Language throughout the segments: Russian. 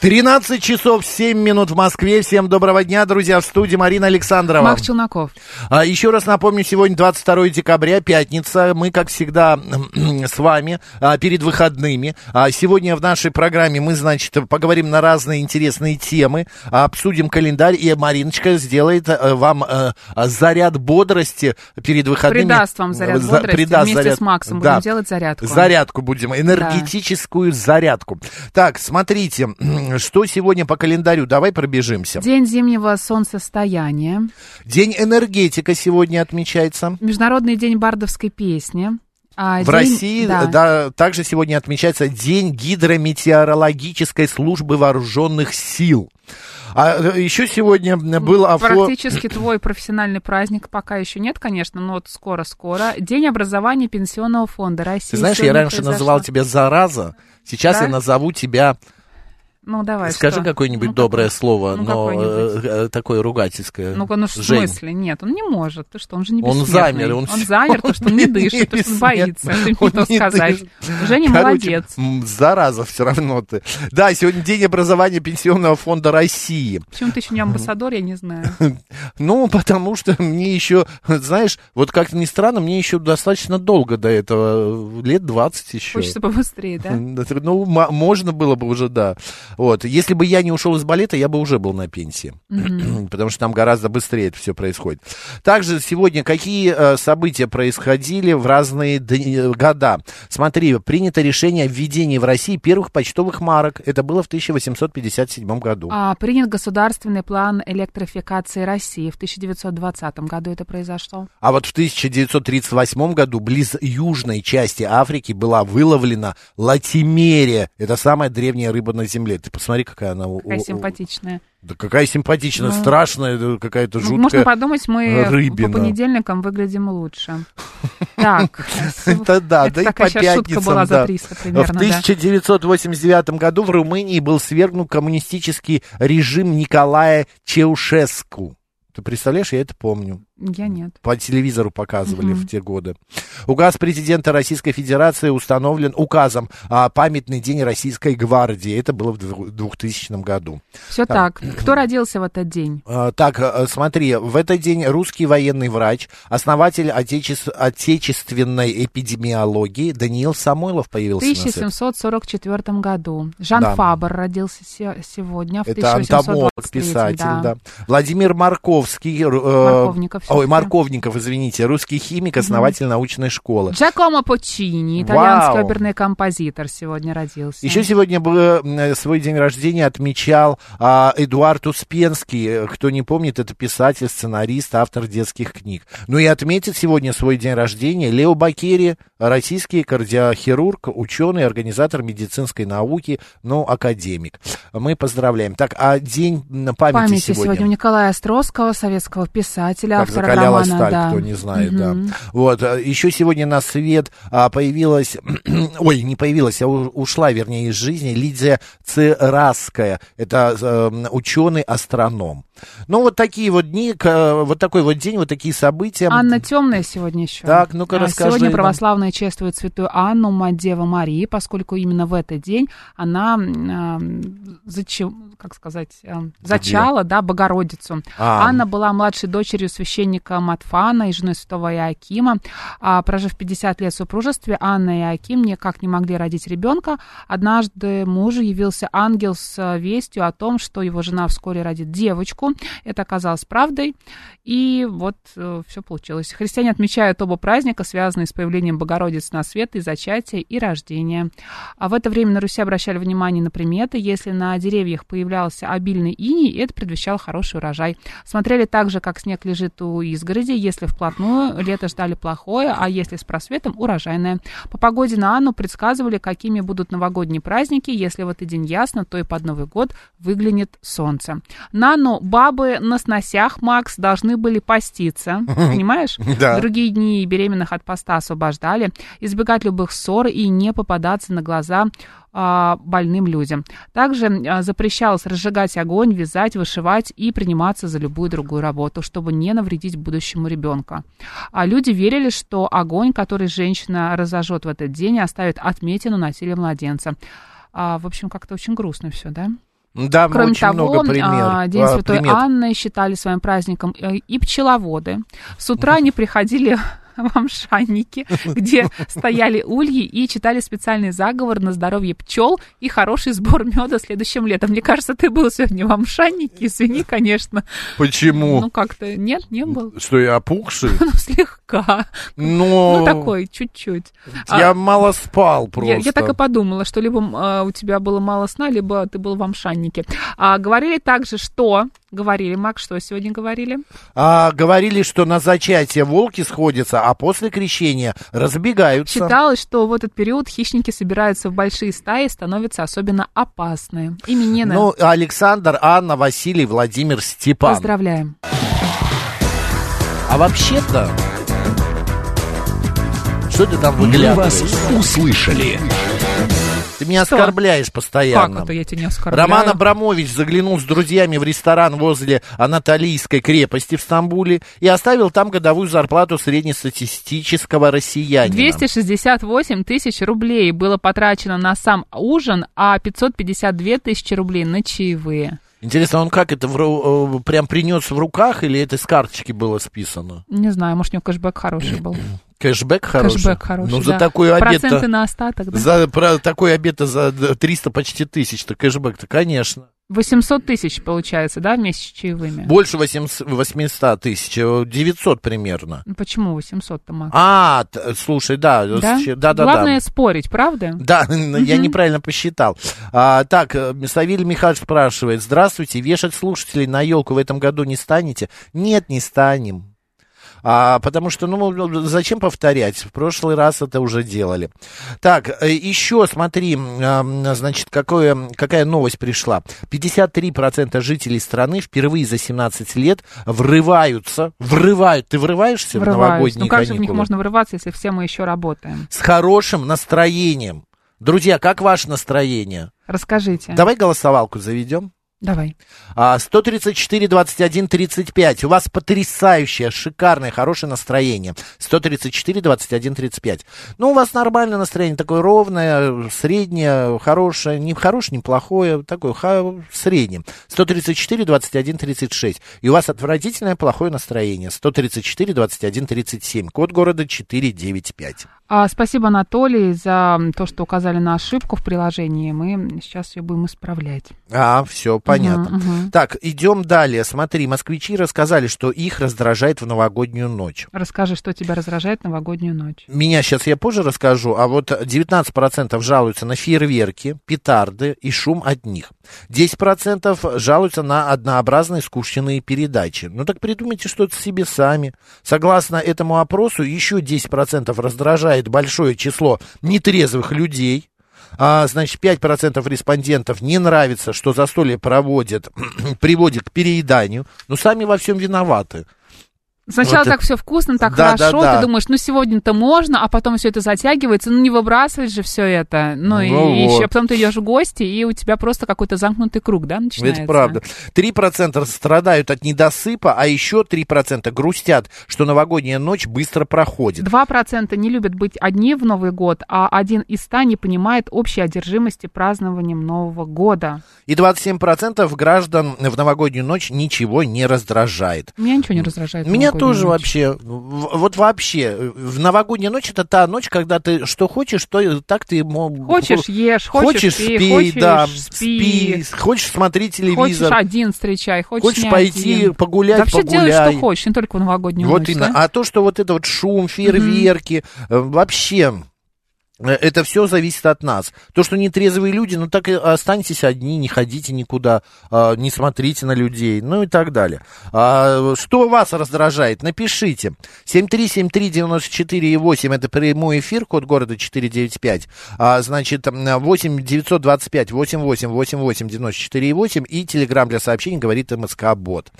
13 часов 7 минут в Москве. Всем доброго дня, друзья. В студии Марина Александрова. Мак Челноков. А, еще раз напомню, сегодня 22 декабря, пятница. Мы, как всегда, с вами а, перед выходными. А, сегодня в нашей программе мы, значит, поговорим на разные интересные темы, а, обсудим календарь, и Мариночка сделает а, вам а, заряд бодрости перед выходными. Придаст вам заряд За- бодрости. придаст Вместе заряд- с Максом Да. будем делать зарядку. Зарядку будем, энергетическую зарядку. Так, смотрите, что сегодня по календарю, давай пробежимся. День зимнего солнцестояния. День энергетика сегодня отмечается. Международный день бардовской песни. А, В день- России да. да, также сегодня отмечается День гидрометеорологической службы вооруженных сил. А э, еще сегодня был офо... Практически твой профессиональный праздник пока еще нет, конечно, но вот скоро-скоро. День образования Пенсионного фонда России. Ты знаешь, я раньше произошло. называл тебя зараза, сейчас Да? я назову тебя... Ну, давай, Скажи какое-нибудь Ну, доброе какое? слово, Ну, но э, э, такое ругательское. Ну-ка, ну в смысле? Нет, он не может. Ты что, он же не Он бессмертный. замер, он он замер, то, что он не он дышит, то, что он не боится. Что он не сказать. Женя молодец. зараза все равно ты. Да, сегодня день образования Пенсионного фонда России. Почему ты еще не амбассадор, я не знаю. Ну, потому что мне еще, знаешь, вот как-то ни странно, мне еще достаточно долго до этого, лет 20 еще. Хочется побыстрее, да? Ну, можно было бы уже, да. Вот. Если бы я не ушел из балета, я бы уже был на пенсии. Потому что там гораздо быстрее это все происходит. Также сегодня какие э, события происходили в разные э, года? Смотри, принято решение о введении в России первых почтовых марок. Это было в 1857 году. А, принят государственный план электрификации России. В 1920 году это произошло. А вот в 1938 году близ южной части Африки была выловлена латимерия. Это самая древняя рыба на Земле. Ты посмотри, какая она... Какая симпатичная. Да какая симпатичная, Ну, страшная, какая-то жуткая. Можно подумать, мы рыбина. по понедельникам выглядим лучше. Так. Это да, да и по пятницам, была за да. 300 В примерно, да. 1989 году в Румынии был свергнут коммунистический режим Николая Чеушеску. Ты представляешь, я это помню. Я нет. По телевизору показывали Мгм. в те годы. Указ президента Российской Федерации установлен указом о памятный день Российской гвардии. Это было в дву- 2000 году. Все Так. так. Кто родился в этот день? А, Так, э, смотри, в этот день русский военный врач, основатель отече- отечественной эпидемиологии Даниил Самойлов В появился на свет. 1744 году. Жан Да. Фабр родился се- сегодня, в Это 1823. антомолог, писатель, да. да. Владимир Марковский. э, Марковников Ой. Марковников, извините, русский химик, основатель научной школы. Джакомо Почини, итальянский Вау. оперный композитор, сегодня родился. Еще сегодня бы, э, свой день рождения отмечал а, Эдуард Успенский. Кто не помнит, это писатель, сценарист, автор детских книг. Ну и отметит сегодня свой день рождения Лео Бакери, российский кардиохирург, ученый, организатор медицинской науки, ну, академик. Мы поздравляем. Так, а день памяти, Памяти сегодня? сегодня у Николая Островского, советского писателя, Как автора закалялась романа, сталь, да. кто не знает, Мгм. да. Вот, а, еще сегодня на свет а, появилась, ой, не появилась, а ушла, вернее, из жизни Лидия Цераская. Это э, ученый-астроном. Ну, вот такие вот дни, к- вот такой вот день, вот такие события. Анна Темная сегодня еще. Так, ну-ка, расскажи Сегодня православные чествуют святую Анну, мать Девы Марии, поскольку именно в этот день она, м, зачи- как сказать, э, зачала, да, Богородицу. А. Анна была младшей дочерью священника Матфана и женой святого Иоакима. А, прожив 50 лет в супружестве, Анна и Иоаким никак не могли родить ребенка. Однажды мужу явился ангел с э, вестью о том, что его жена вскоре родит девочку. Ребенку. Это оказалось правдой. И вот э, все получилось. Христиане отмечают оба праздника, связанные с появлением Богородицы на свет и зачатия, и рождения. А в это время на Руси обращали внимание на приметы. Если на деревьях появлялся обильный иней, это предвещало хороший урожай. Смотрели также, как снег лежит у изгороди. Если вплотную, лето ждали плохое, а если с просветом, урожайное. По погоде на Анну предсказывали, какими будут новогодние праздники. Если в этот день ясно, то и под Новый год выглянет солнце. На Анну бабы на сносях, Макс, должны были поститься. Понимаешь? Да. Другие дни беременных от поста освобождали. Избегать любых ссор и не попадаться на глаза а, больным людям. Также а, запрещалось разжигать огонь, вязать, вышивать и приниматься за любую другую работу, чтобы не навредить будущему ребенка. А люди верили, что огонь, который женщина разожжет в этот день, оставит отметину на теле младенца. А, в общем, как-то очень грустно все, да? Да, Кроме очень того, много пример, а, День а, Святой примет. Анны считали своим праздником э, и пчеловоды. С утра они приходили в Амшанники, где стояли ульи и читали специальный заговор на здоровье пчел и хороший сбор меда следующим летом. Мне кажется, ты был сегодня в Амшаннике, извини, конечно. Почему? Ну, как-то нет, не был. Что, я опухший? Ну, слегка. Но Ну, такой, чуть-чуть. я А, мало спал Я, просто. я так и подумала, что либо а, у тебя было мало сна, либо ты был в Амшаннике. А, говорили также, что... Говорили, Мак, что сегодня говорили? А, говорили, что на зачатие волки сходятся, а после крещения разбегаются. Считалось, что в этот период хищники собираются в большие стаи и становятся особенно опасны. Именины. Ну, Александр, Анна, Василий, Владимир, Степан. Поздравляем. А вообще-то... Что ты там «Мы вас выглядываешь? услышали». Ты меня Что? оскорбляешь постоянно. Как это я тебя не оскорбляю? Роман Абрамович заглянул с друзьями в ресторан возле Анатолийской крепости в Стамбуле и оставил там годовую зарплату среднестатистического россиянина. 268 тысяч рублей было потрачено на сам ужин, а 552 тысячи рублей на чаевые. Интересно, он как это, в э, прям принес в руках или это с карточки было списано? Не знаю, может, у него кэшбэк хороший был. Кэшбэк хороший? Кэшбэк хороший, Ну, за да. такой обед Проценты на остаток, да? За про, такой обед за 300 почти тысяч-то кэшбэк-то, конечно. 800 тысяч, получается, да, вместе с чаевыми? Больше 800, 800 тысяч, э, 900 примерно. Ну, Почему 800-то, Макс? А, слушай, да, да? с- да, да, Главное да. спорить, правда? Да, я неправильно посчитал. А, так, э, Савелий Михайлович спрашивает. Здравствуйте, вешать слушателей на елку в этом году не станете? Нет, не станем. А, потому что, ну, зачем повторять? В прошлый раз это уже делали. Так, э, еще смотри, значит, какое, какая новость пришла. 53% жителей страны впервые за 17 лет врываются, врывают, ты врываешься в Врываюсь. новогодние Ну как же в них каникулы? можно врываться, если все мы еще работаем? С хорошим настроением. Друзья, как ваше настроение? Расскажите. Давай голосовалку заведем. Давай. А, 134, 21, 35. У вас потрясающее, шикарное, хорошее настроение. 134, 21, 35. Ну, у вас нормальное настроение, такое ровное, среднее, хорошее, не хорошее, не плохое, такое ха- среднее. 134, 21, 36. И у вас отвратительное, плохое настроение. 134, 21, 37. Код города 495. А, спасибо, Анатолий, за то, что указали на ошибку в приложении. Мы сейчас ее будем исправлять. А, все, понятно. Мгм, мгм. Так, идем далее. Смотри, москвичи рассказали, что их раздражает в новогоднюю ночь. Расскажи, что тебя раздражает в новогоднюю ночь. Меня сейчас я позже расскажу, а вот 19% жалуются на фейерверки, петарды и шум от них. 10% жалуются на однообразные скучные передачи. Ну так придумайте что-то себе сами. Согласно этому опросу, еще 10% раздражает большое число нетрезвых людей. А, значит, 5% респондентов не нравится, что застолье проводят, приводит к перееданию. Но сами во всем виноваты. Сначала Вот так все вкусно, так Да, хорошо, да, да. ты думаешь, ну сегодня-то можно, а потом все это затягивается, ну не выбрасывать же все это. Ну, и Ну еще вот. потом ты идешь в гости, и у тебя просто какой-то замкнутый круг, да, начинается. Это правда. 3% страдают от недосыпа, а еще 3% грустят, что новогодняя ночь быстро проходит. 2% не любят быть одни в Новый год, а один из ста не понимает общей одержимости празднованием Нового года. И 27% граждан в новогоднюю ночь ничего не раздражает. Меня ничего не раздражает. Меня тоже ночь. вообще, вот вообще, в новогоднюю ночь это та ночь, когда ты что хочешь, то так ты Хочешь, ешь, хочешь, спи, спи, хочешь, да, спи. хочешь смотри Хочешь телевизор, один встречай, хочешь, хочешь пойти один. погулять, Вообще делай, погуляй. что хочешь, не только в новогоднюю Вот ночь. именно. да? А то, что вот это вот шум, фейерверки, э, вообще... э, Это все зависит от нас. То, что нетрезвые люди, ну так и останьтесь одни, не ходите никуда, а, не смотрите на людей, ну и так далее. А, что вас раздражает? Напишите. 7373948, это прямой эфир, код города 495. А, значит, м, 8 925 88 88 94 8 и телеграмм для сообщений говорит МСК-бот.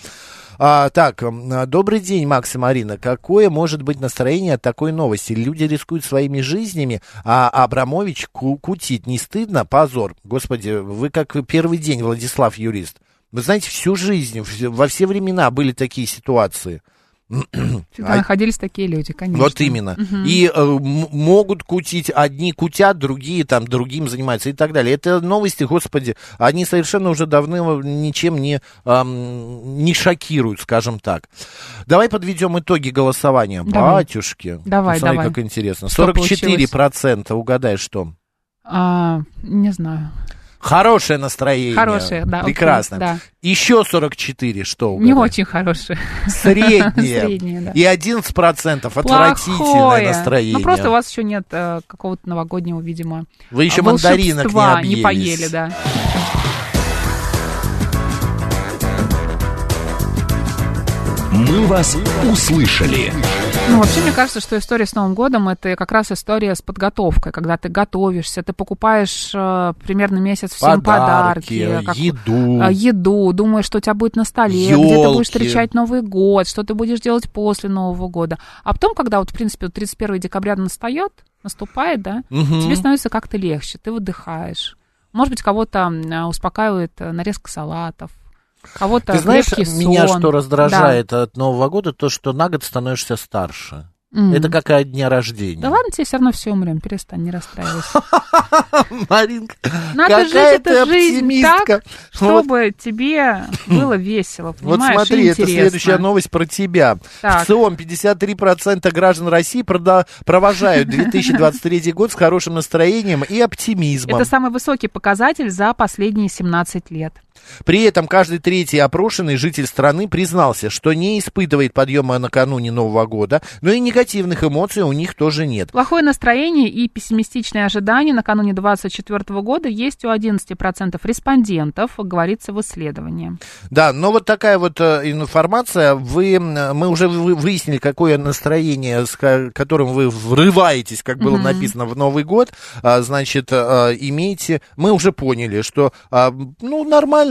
А, так, а, добрый день, Макс и Марина. Какое может быть настроение от такой новости? Люди рискуют своими жизнями, а Абрамович ку- кутит. Не стыдно? Позор. Господи, вы как первый день, Владислав Юрист. Вы знаете, всю жизнь, во все времена были такие ситуации. Всегда А- находились такие люди, конечно. Вот именно. И э, могут кутить, одни кутят, другие там другим занимаются и так далее. Это новости, господи, они совершенно уже давно ничем не, ам, не шокируют, скажем так. Давай подведем итоги голосования. Давай. Батюшки. Давай, Посмотри, давай. как интересно. Что 44% угадай, что? А, не знаю. Хорошее настроение. Хорошее, да, окей, Прекрасно. да. Еще 44, что угадай? Не очень хорошие. Среднее. Среднее, да. И 11% отвратительное Плохое. настроение. Ну, просто у вас еще нет э, какого-то новогоднего, видимо, Вы еще мандаринок не объелись. не поели, да. «Мы вас услышали». Ну, вообще, мне кажется, что история с Новым годом это как раз история с подготовкой, когда ты готовишься, ты покупаешь э, примерно месяц всем Подарки, подарки, как- еду. э, еду, думаешь, что у тебя будет на столе, где ты будешь Ёлки. встречать Новый год, что ты будешь делать после Нового года. А потом, когда вот, в принципе, вот 31 декабря настает, наступает, да, Мгм. тебе становится как-то легче, ты выдыхаешь. Может быть, кого-то э, успокаивает э, нарезка салатов, кого-то Ты знаешь, крепкий меня сон. что раздражает от Нового года, то, что на год становишься старше. Это как от дня рождения. Да ладно, тебе все равно все умрем, перестань, не расстраивайся. Маринка, Надо жить эту жизнь так, Вот- чтобы тебе было весело, Вот смотри, это следующая новость про тебя. В ЦИОМ 53% граждан России провожают 2023 год с хорошим настроением и оптимизмом. Это самый высокий показатель за последние 17 лет. При этом каждый третий опрошенный житель страны признался, что не испытывает подъема накануне Нового года, но и негативных эмоций у них тоже нет. Плохое настроение и пессимистичные ожидания накануне 2024 года есть у 11% респондентов, говорится в исследовании. Да, но вот такая вот э, информация. Вы, мы уже вы- выяснили, какое настроение, с ко- которым вы врываетесь, как было написано в Новый год. А, значит, э, имеете... Мы уже поняли, что а, ну,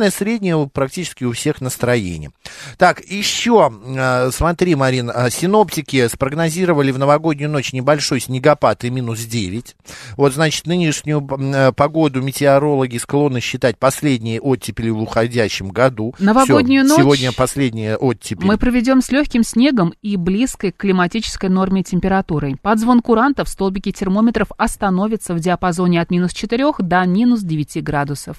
нормальное, среднее практически у всех настроение. Так, еще, э, смотри, Марин, а, синоптики спрогнозировали в новогоднюю ночь небольшой снегопад и минус 9. Вот, значит, нынешнюю э, погоду метеорологи склонны считать последней оттепелью в уходящем году. Новогоднюю Всё, ночь Сегодня последняя оттепель. Мы проведем с легким снегом и близкой к климатической норме температурой. Под звон курантов столбики термометров остановятся в диапазоне от минус 4 до минус 9 градусов.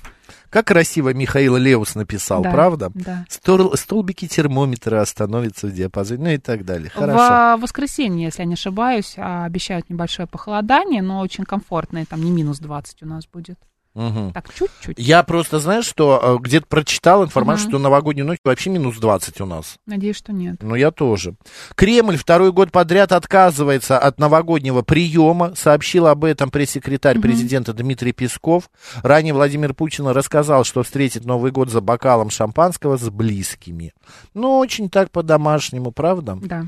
Как красиво Михаил Леус написал, Да, правда? да. Стол- столбики термометра остановятся в диапазоне, ну и так далее. Хорошо. В воскресенье, если я не ошибаюсь, а, обещают небольшое похолодание, но очень комфортное, там не минус 20 у нас будет. Мгм. Так, чуть-чуть. Я просто, знаешь, что э, где-то прочитал информацию, Мгм. что новогоднюю ночь вообще минус 20 у нас. Надеюсь, что нет. Ну, я тоже. Кремль второй год подряд отказывается от новогоднего приема. Сообщил об этом пресс-секретарь президента Дмитрий Песков. Ранее Владимир Путин рассказал, что встретит Новый год за бокалом шампанского с близкими. Ну, очень так по-домашнему, правда? Да.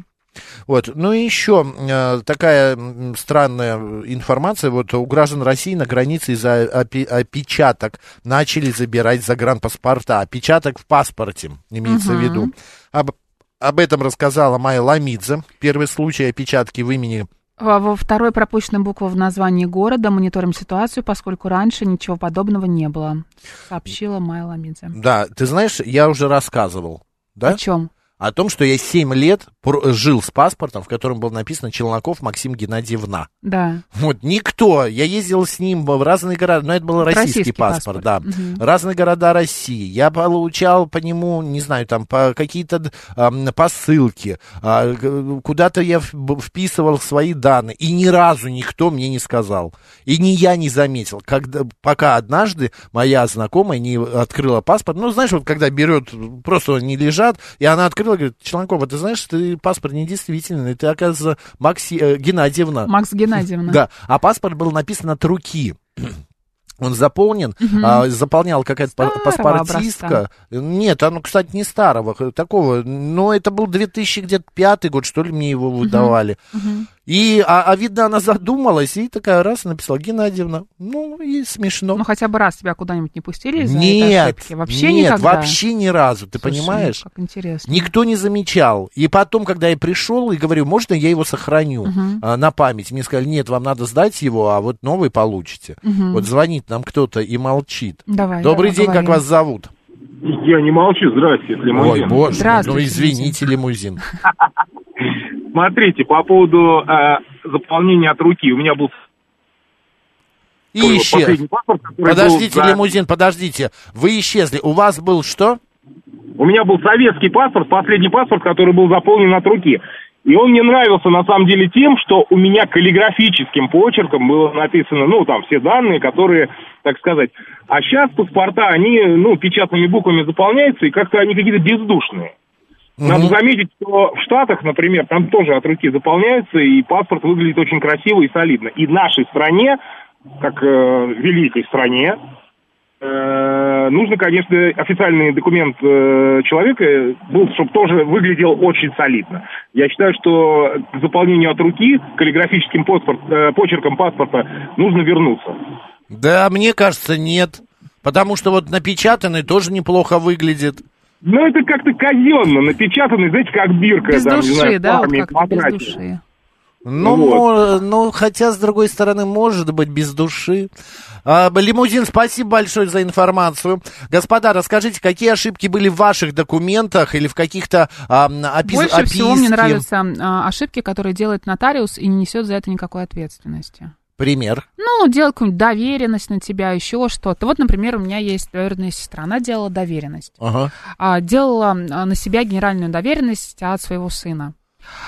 Вот. Ну и еще э, такая странная информация. Вот у граждан России на границе из-за опи- опечаток начали забирать загранпаспорта. Опечаток в паспорте, имеется в виду. Об, об этом рассказала Майя Ламидзе. Первый случай опечатки в имени А Во второй пропущенная буква в названии города. Мониторим ситуацию, поскольку раньше ничего подобного не было, сообщила Майя Ламидзе. Да, ты знаешь, я уже рассказывал. Да? О чем? О том, что я 7 лет жил с паспортом, в котором было написано Челноков Максим Геннадьевна. Да. Вот, никто. Я ездил с ним в разные города, но это был российский, российский паспорт, паспорт. да. Мгм. Разные города России. Я получал по нему, не знаю, там, по какие-то ам, посылки. Г- куда-то я вписывал свои данные. И ни разу никто мне не сказал. И ни я не заметил. Когда, пока однажды моя знакомая не открыла паспорт. Ну, знаешь, вот когда берет, просто они лежат, и она открыла, говорит, Челанкова, ты знаешь, ты паспорт недействительный, ты, оказывается, Макси... э, Геннадьевна. Макс Геннадьевна. Да, а паспорт был написан от руки. Он заполнен, а, заполнял какая-то паспортистка. образца. Нет, оно, кстати, не старого, такого. Но это был 2005 год, что ли, мне его выдавали. И, а, а видно, она задумалась и такая раз написала, Геннадьевна, ну, и смешно. Ну, хотя бы раз тебя куда-нибудь не пустили из-за этой нет, ошибки? Вообще нет, никогда? вообще ни разу, ты Слушай, понимаешь? Как интересно. Никто не замечал. И потом, когда я пришел и говорю, можно я его сохраню а, на память, мне сказали, нет, вам надо сдать его, а вот новый получите. Вот звонит нам кто-то и молчит. Давай, Добрый давай, день, говори. как вас зовут? Я не молчу, здрасте, Ой, лимузин. боже, ну Здравствуйте, извините, лимузин. Смотрите, по поводу э, заполнения от руки. У меня был И исчез. паспорт, Подождите, был лимузин, подождите. Вы исчезли. У вас был что? У меня был советский паспорт, последний паспорт, который был заполнен от руки. И он мне нравился на самом деле тем, что у меня каллиграфическим почерком было написано, ну, там, все данные, которые, так сказать. А сейчас паспорта, они, ну, печатными буквами заполняются, и как-то они какие-то бездушные. Надо заметить, что в Штатах, например, там тоже от руки заполняются, и паспорт выглядит очень красиво и солидно. И нашей стране, как э, великой стране, э, нужно, конечно, официальный документ э, человека был, чтобы тоже выглядел очень солидно. Я считаю, что к заполнению от руки, каллиграфическим паспорт, э, почерком паспорта нужно вернуться. Да, мне кажется, нет. Потому что вот напечатанный тоже неплохо выглядит. Ну, это как-то казенно, напечатанный, знаете, как бирка. Без там, не души, знаю, да, вот как-то без души. Ну, Вот. ну, хотя, с другой стороны, может быть, без души. А, лимузин, спасибо большое за информацию. Господа, расскажите, какие ошибки были в ваших документах или в каких-то а, опис- Больше всего мне нравятся а, ошибки, которые делает нотариус и не несет за это никакой ответственности. Пример. Ну, делать какую-нибудь доверенность на тебя, еще что-то. Вот, например, у меня есть двоюродная сестра, она делала доверенность. Ага. А, делала а, на себя генеральную доверенность от своего сына.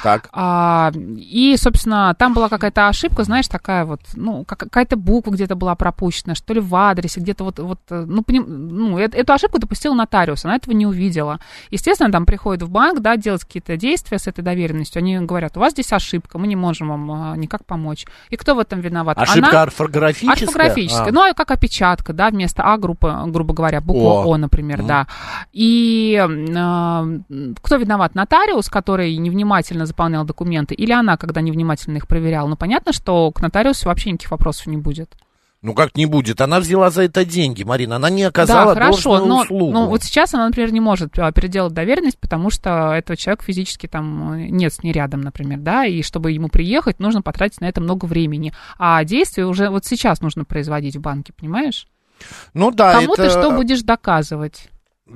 Так. А, и, собственно, там была какая-то ошибка, знаешь, такая вот, ну, как- какая-то буква где-то была пропущена, что ли в адресе, где-то вот, вот ну, поним- ну, э- эту ошибку допустил нотариус, она этого не увидела. Естественно, там приходит в банк, да, делать какие-то действия с этой доверенностью, они говорят, у вас здесь ошибка, мы не можем вам а, никак помочь. И кто в этом виноват? Ошибка Она- орфографическая? Орфографическая. А. Ну, а как опечатка, да, вместо А группы, грубо говоря, буква О. О, например, Мгм. да. И э, кто виноват? Нотариус, который невнимательно заполнял документы, или она, когда невнимательно их проверяла? Ну, понятно, что к нотариусу вообще никаких вопросов не будет. Ну, как не будет? Она взяла за это деньги, Марина. Она не оказала да, хорошо, должную но, услугу. но вот сейчас она, например, не может а, переделать доверенность, потому что этого человека физически там э, нет с ней рядом, например, да, и чтобы ему приехать, нужно потратить на это много времени. А действия уже вот сейчас нужно производить в банке, понимаешь? ну да, Кому это... ты что будешь доказывать?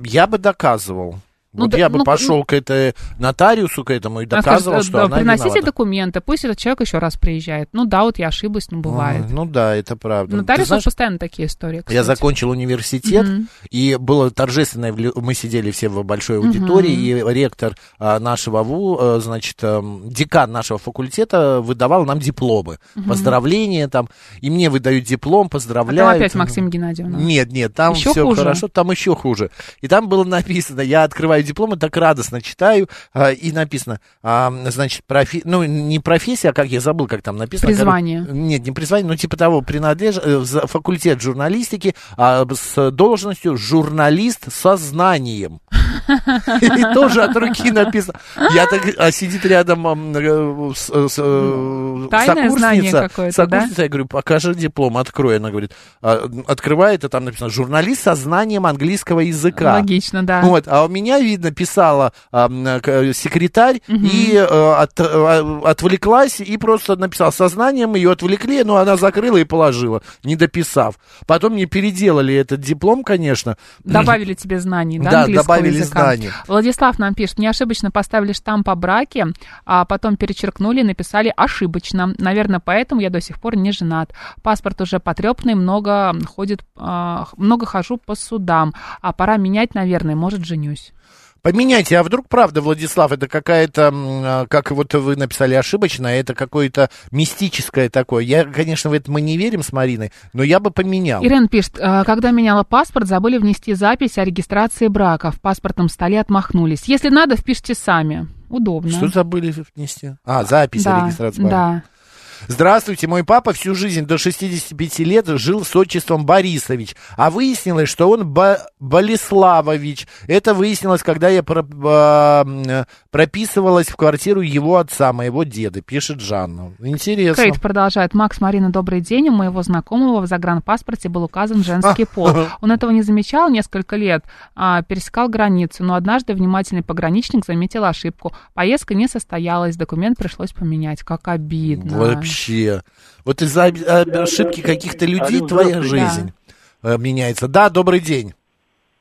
Я бы доказывал. Ну вот да- я бы ну, пошел к этой нотариусу, к этому и доказывал, скажет, что да, она приносите виновата. документы, пусть этот человек еще раз приезжает. Ну да, вот я ошиблась, ну бывает. А, Ну да, это правда. Ты Нотариусов знаешь, постоянно такие истории, кстати. Я закончил университет, Мгм. и было торжественное, мы сидели все в большой аудитории, и ректор а, нашего ВУ, а, значит, ам, декан нашего факультета выдавал нам дипломы, поздравления там, и мне выдают диплом, А поздравляют. там опять Максим Геннадьевна. Нет, нет, там Еще все хуже? хорошо, там еще хуже. И там было написано, я открываю диплом и так радостно читаю, а, и написано, а, значит, профи... ну, не профессия, а как я забыл, как там написано. Призвание. Короче, Нет, не призвание, но типа того, принадлеж... э, факультет журналистики а, с должностью журналист со знанием. И тоже от руки написано. Я так, а сидит рядом э, с- с- э, знание сокурсница, сокурсница, я говорю, покажи диплом, открой. Она говорит, открывает, и там написано, журналист со знанием английского языка. Логично, да. Вот, а у меня, видно, писала ам, к- секретарь и э, от- э, отвлеклась и просто написала сознанием, ее отвлекли, но она закрыла и положила, не дописав. Потом мне переделали этот диплом, конечно. Добавили тебе знаний, да, Да, английского добавили языка. знаний. Владислав нам пишет, мне ошибочно поставили штамп о браке, а потом перечеркнули и написали ошибочно. Наверное, поэтому я до сих пор не женат. Паспорт уже потрепанный, много ходит, а, много хожу по судам. А пора менять, наверное, может, женюсь. Поменяйте, а вдруг правда, Владислав, это какая-то, а, как вот вы написали ошибочно, это какое-то мистическое такое. Я, конечно, в это мы не верим с Мариной, но я бы поменял. Ирен пишет, «А, когда меняла паспорт, забыли внести запись о регистрации брака. В паспортном столе отмахнулись. Если надо, впишите сами. Удобно. Что забыли внести? А, запись о Да, регистрации брака. да. Здравствуйте, мой папа всю жизнь до 65 лет жил с отчеством Борисович, а выяснилось, что он Ба- Болеславович. Это выяснилось, когда я про- а, прописывалась в квартиру его отца, моего деда, пишет Жанна. Интересно. Кейт продолжает. Макс, Марина, добрый день. У моего знакомого в загранпаспорте был указан женский пол. Он этого не замечал несколько лет, а, пересекал границу, но однажды внимательный пограничник заметил ошибку. Поездка не состоялась, документ пришлось поменять. Как обидно. Вообще. Вот из-за об- ошибки каких-то людей твоя жизнь э, меняется. Да, добрый день.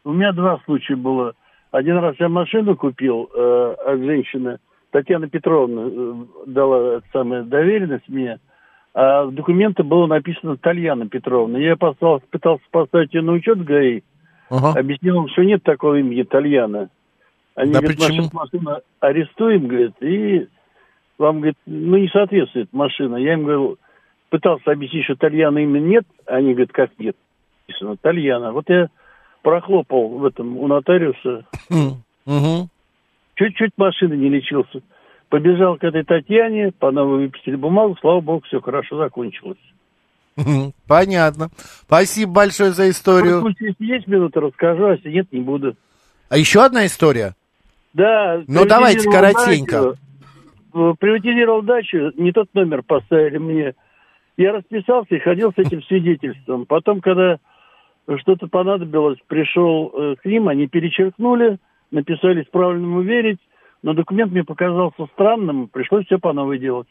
У меня два случая было. Один раз я машину купил э, от женщины, Татьяна Петровна э, дала самую доверенность мне, а в документы было написано Тальяна Петровна. Я послал, пытался поставить ее на учет в ГАИ, Ага. объяснил им, что нет такого имени Тальяна. Они Да говорят, почему? нашу машину арестуем, говорит, и вам, говорит, ну не соответствует машина. Я им говорю, пытался объяснить, что Тальяна имени нет, они говорят, как нет, написано Тальяна. Вот я прохлопал в этом у нотариуса, чуть-чуть машины не лечился. Побежал к этой Татьяне, по новой выписали бумагу, слава богу, все хорошо закончилось. Понятно. Спасибо большое за историю. Может, если есть минута, расскажу, а если нет, не буду. А еще одна история? Да. Ну, давайте коротенько. дачу. Э, Приватизировал дачу, не тот номер поставили мне. Я расписался и ходил с этим свидетельством. Потом, когда что-то понадобилось, пришел э, к ним, они перечеркнули, написали «исправленному верить», но документ мне показался странным, пришлось все по новой делать.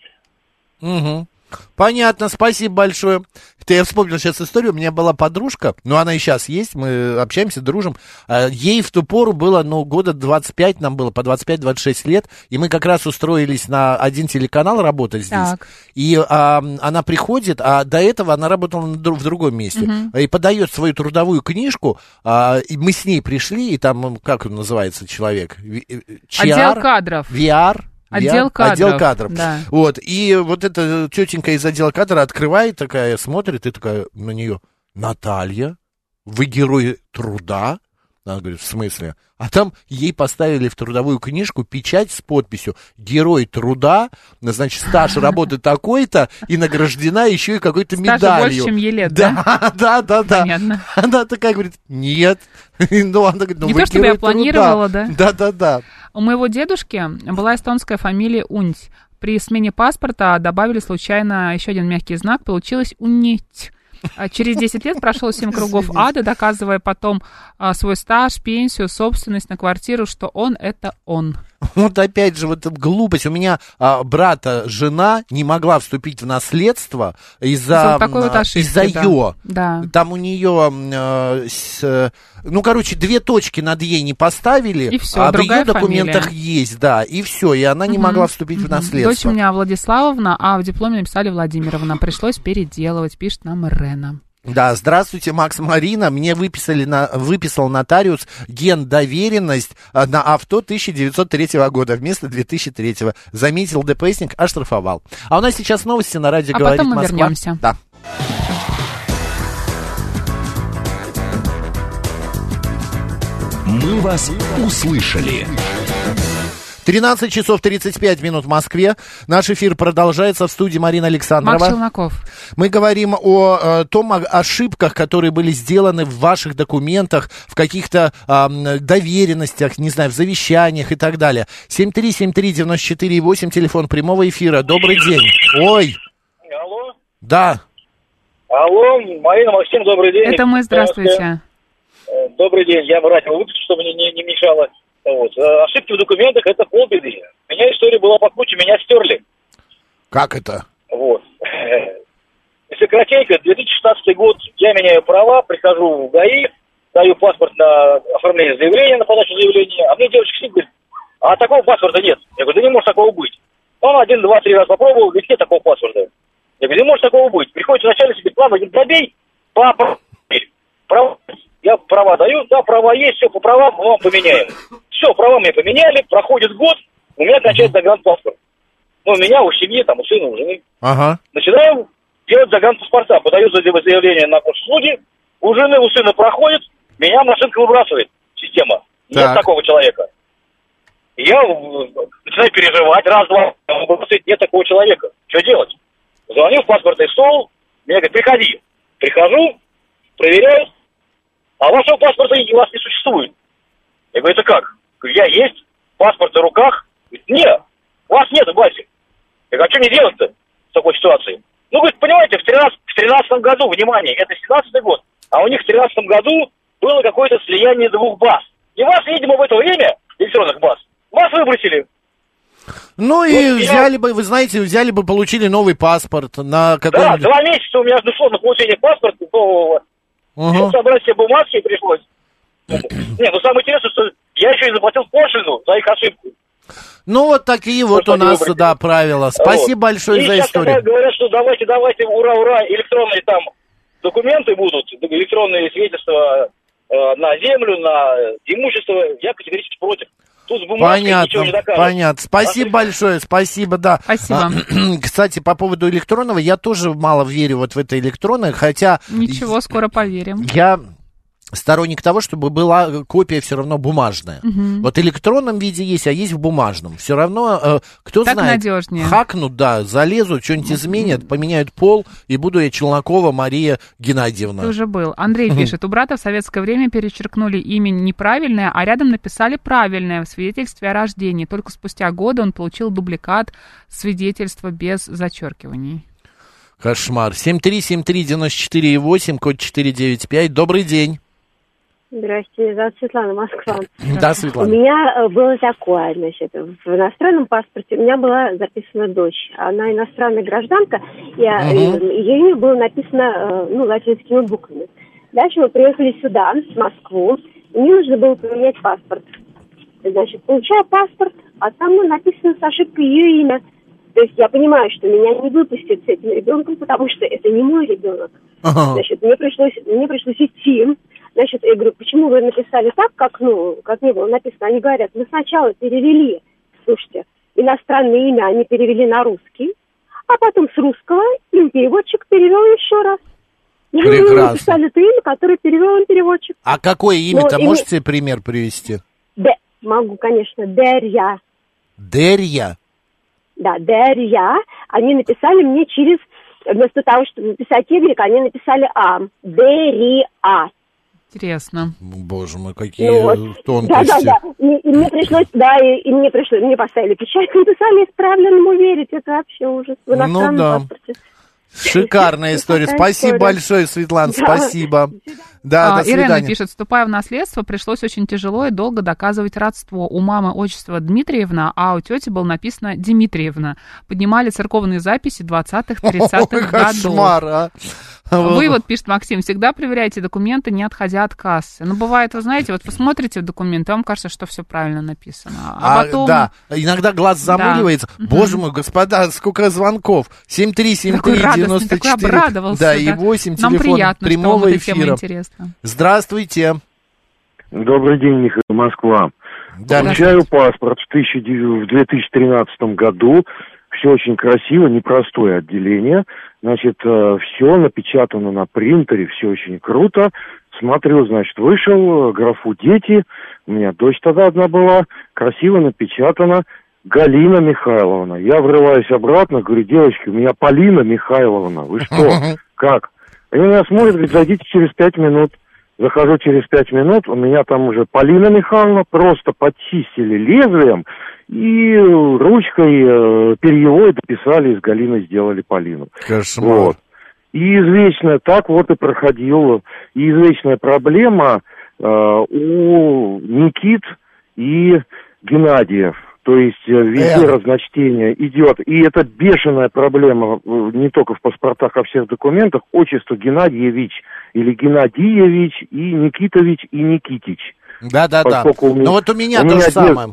Мгм. Понятно, спасибо большое. Это я вспомнил сейчас историю. У меня была подружка, ну она и сейчас есть, мы общаемся, дружим. А, Ей в ту пору было, ну, года 25, нам было по 25-26 лет, и мы как раз устроились на один телеканал работать здесь. Так. И а, она приходит, а до этого она работала в другом месте, и подает свою трудовую книжку, а, и мы с ней пришли, и там, как он называется человек? Э, Отдел HR? кадров. VR? Отдел кадров, Отдел кадров. да. Вот, и вот эта тетенька из отдела кадра открывает такая, смотрит, и такая на нее, Наталья, вы герой труда? Она говорит, в смысле? А там ей поставили в трудовую книжку печать с подписью «Герой труда», значит, стаж работы такой-то, и награждена еще и какой-то Стажа медалью. больше, чем ей лет, да? Да, да, да. Понятно. Она такая говорит, нет. Ну, она говорит, ну, Не то, чтобы я планировала, да? Да, да, да. У моего дедушки была эстонская фамилия Унть. При смене паспорта добавили случайно еще один мягкий знак, получилось Унить. А Через 10 лет прошел 7 кругов ада, доказывая потом а, свой стаж, пенсию, собственность на квартиру, что он это он. Вот опять же, вот глупость. У меня а, брата жена не могла вступить в наследство из-за вот вот ошибки, из-за да. ее. Да. Там у нее, э, с, э, ну, короче, две точки над ей не поставили, И всё, а в ее документах фамилия. есть, да, и все, и она не Мгм. могла вступить в Дочь наследство. у меня Владиславовна, а в дипломе написали Владимировна. Пришлось переделывать, пишет нам Ирена. Да, здравствуйте, Макс Марина. Мне выписали на, выписал нотариус гендоверенность а, на авто 1903 года вместо 2003. Заметил ДПСник, оштрафовал. А у нас сейчас новости на радио А «Говорит потом мы Москва». вернемся. Да. «Мы вас услышали». 13 часов 35 минут в Москве. Наш эфир продолжается в студии Марина Александрова. Макс Челноков. Мы говорим о э, том о- ошибках, которые были сделаны в ваших документах, в каких-то ам, доверенностях, не знаю, в завещаниях и так далее. 7373948, телефон прямого эфира. Добрый день. Ой, Алло. да. Алло, Марина, Максим, добрый день. Это мы, здравствуйте. Э, Добрый день. Я бы радио выключил, чтобы мне не, не мешало. Вот. Э, Ошибки в документах – это полбеды. У меня история была покруче, меня стерли. Как это? Вот. Если кратенько, 2016 год, я меняю права, прихожу в ГАИ, даю паспорт на оформление заявления, на подачу заявления, а мне девочка сидит, говорит, а такого паспорта нет. Я говорю, да не может такого быть. Он один, два, три раза попробовал, говорит, нет такого паспорта. Я говорю, не может такого быть. Приходит начальник, говорит, ладно, говорит, добей, папа, права. Я права даю, да, права есть, все, по правам мы вам поменяем. Все, права мне поменяли, проходит год, у меня кончается загранпаспорт. Ну, у меня, у семьи, там, у сына, у жены. Ага. Начинаем делать загранпаспорта, подаю заявление на госуслуги, у жены, у сына проходит, меня машинка выбрасывает, система. Нет Так. такого человека. Я начинаю переживать, раз-два, выбрасывает, нет такого человека. Что делать? Звоню в паспортный стол, мне говорят, приходи. Прихожу, проверяю, а вашего паспорта у вас не существует. Я говорю, это как? Говорю, Я есть, паспорт на руках. Говорит, нет, вас нет в базе. Я говорю, а что мне делать-то в такой ситуации? Ну, говорит, понимаете, в 13, в 13 году, внимание, это 17 год, а у них в 13 году было какое-то слияние двух баз. И вас, видимо, в это время, электронных баз, вас выбросили. Ну и Вот я- взяли бы, вы знаете, взяли бы, получили новый паспорт на Да, каком-нибудь... два месяца у меня ушло на получение паспорта нового. Ага. Собрать все бумажки пришлось. Не, ну самое интересное, что я еще и заплатил пошлину за их ошибку. Ну вот такие вот у нас, да, правила. Спасибо большое за историю. говорят, что давайте, давайте, ура, ура, электронные там документы будут, электронные свидетельства э, на землю, на имущество, я категорически против. Тут бумажкой ничего Понятно, понятно. Спасибо большое, спасибо, да. Спасибо. А, Кстати, по поводу электронного, я тоже мало верю вот в это электронное, хотя Ничего, скоро поверим. я сторонник того, чтобы была копия все равно бумажная. Вот в электронном виде есть, а есть в бумажном. Все равно, э, кто Так знает, надежнее. хакнут, да, залезут, что-нибудь изменят, поменяют пол, и буду я Челнокова Мария Геннадьевна. Ты уже был. Андрей пишет, у брата в советское время перечеркнули имя неправильное, а рядом написали правильное в свидетельстве о рождении. Только спустя годы он получил дубликат свидетельства без зачеркиваний. Кошмар. 7373948, код 495. Добрый день. Здравствуйте, зовут Светлана Москва. Да, У Светлана. меня э, было такое, значит, в иностранном паспорте у меня была записана дочь. Она иностранная гражданка, и э, Мгм. ее имя было написано, э, ну, латинскими буквами. Дальше мы приехали сюда, в Москву, и мне нужно было поменять паспорт. Значит, получаю паспорт, а там ну, написано с ошибкой ее имя. То есть я понимаю, что меня не выпустят с этим ребенком, потому что это не мой ребенок. Ага. Значит, мне пришлось, мне пришлось идти. Значит, я говорю, почему вы написали так, как, ну, как не было написано? Они говорят, мы сначала перевели, слушайте, иностранное имя они перевели на русский, а потом с русского им переводчик перевел еще раз. И они Прекрасно. написали то имя, которое перевел им переводчик. А какое имя-то? Ну, имя- Можете пример привести? Д, могу, конечно, Дерья. Дерья. Да, Дерья. Они написали мне через, вместо того, чтобы написать Y, они написали А. Дерья. Интересно. Боже мой, какие Ну вот. Да, тонкости. да, да. И, и мне пришлось, да, и, и мне пришлось, мне поставили печать, написали исправленному верить. Это вообще ужас. В иностранном Ну да. паспорте. Шикарная история. Спасибо история. большое, Светлана, Да. спасибо. Да, А, до Ирена свидания. пишет, вступая в наследство, пришлось очень тяжело и долго доказывать родство. У мамы отчество Дмитриевна, а у тети было написано Дмитриевна. Поднимали церковные записи 20-х, 30-х Ой, годов. кошмар, а. Вы вот, пишет Максим, всегда проверяйте документы, не отходя от кассы. Ну, бывает, вы знаете, вот посмотрите в документы, вам кажется, что все правильно написано. А, А, потом... Да, иногда глаз замыливается. Боже мой, господа, сколько звонков. 7373948. Такой радостный, такой обрадовался. Да, и 8 Нам телефон приятно, что вам прямого эфира. Здравствуйте. Добрый день, Михаил, Москва. Да, Получаю паспорт в, 1900 в 2013 году. Все очень красиво, непростое отделение. Значит, все напечатано на принтере, все очень круто. Смотрю, значит, вышел, э, графу «Дети». У меня дочь тогда одна была. Красиво напечатано. Галина Михайловна. Я врываюсь обратно, говорю, девочки, у меня Полина Михайловна. Вы что? Как? Они меня смотрят, говорят, зайдите через пять минут. Захожу через пять минут, у меня там уже Полина Михайловна просто подчистили лезвием и ручкой э, перьевой дописали, из Галины сделали Полину. Кошмар. Вот. И извечная, так вот и проходила, и извечная проблема э, у Никит и Геннадиев. То есть э, везде Эх. разночтение идет. И это бешеная проблема э, не только в паспортах, а в всех документах. Отчество Геннадьевич или Геннадьевич и Никитович и Никитич. Да-да-да. Поскольку у меня- Ну вот у меня у то же меня дед- самое.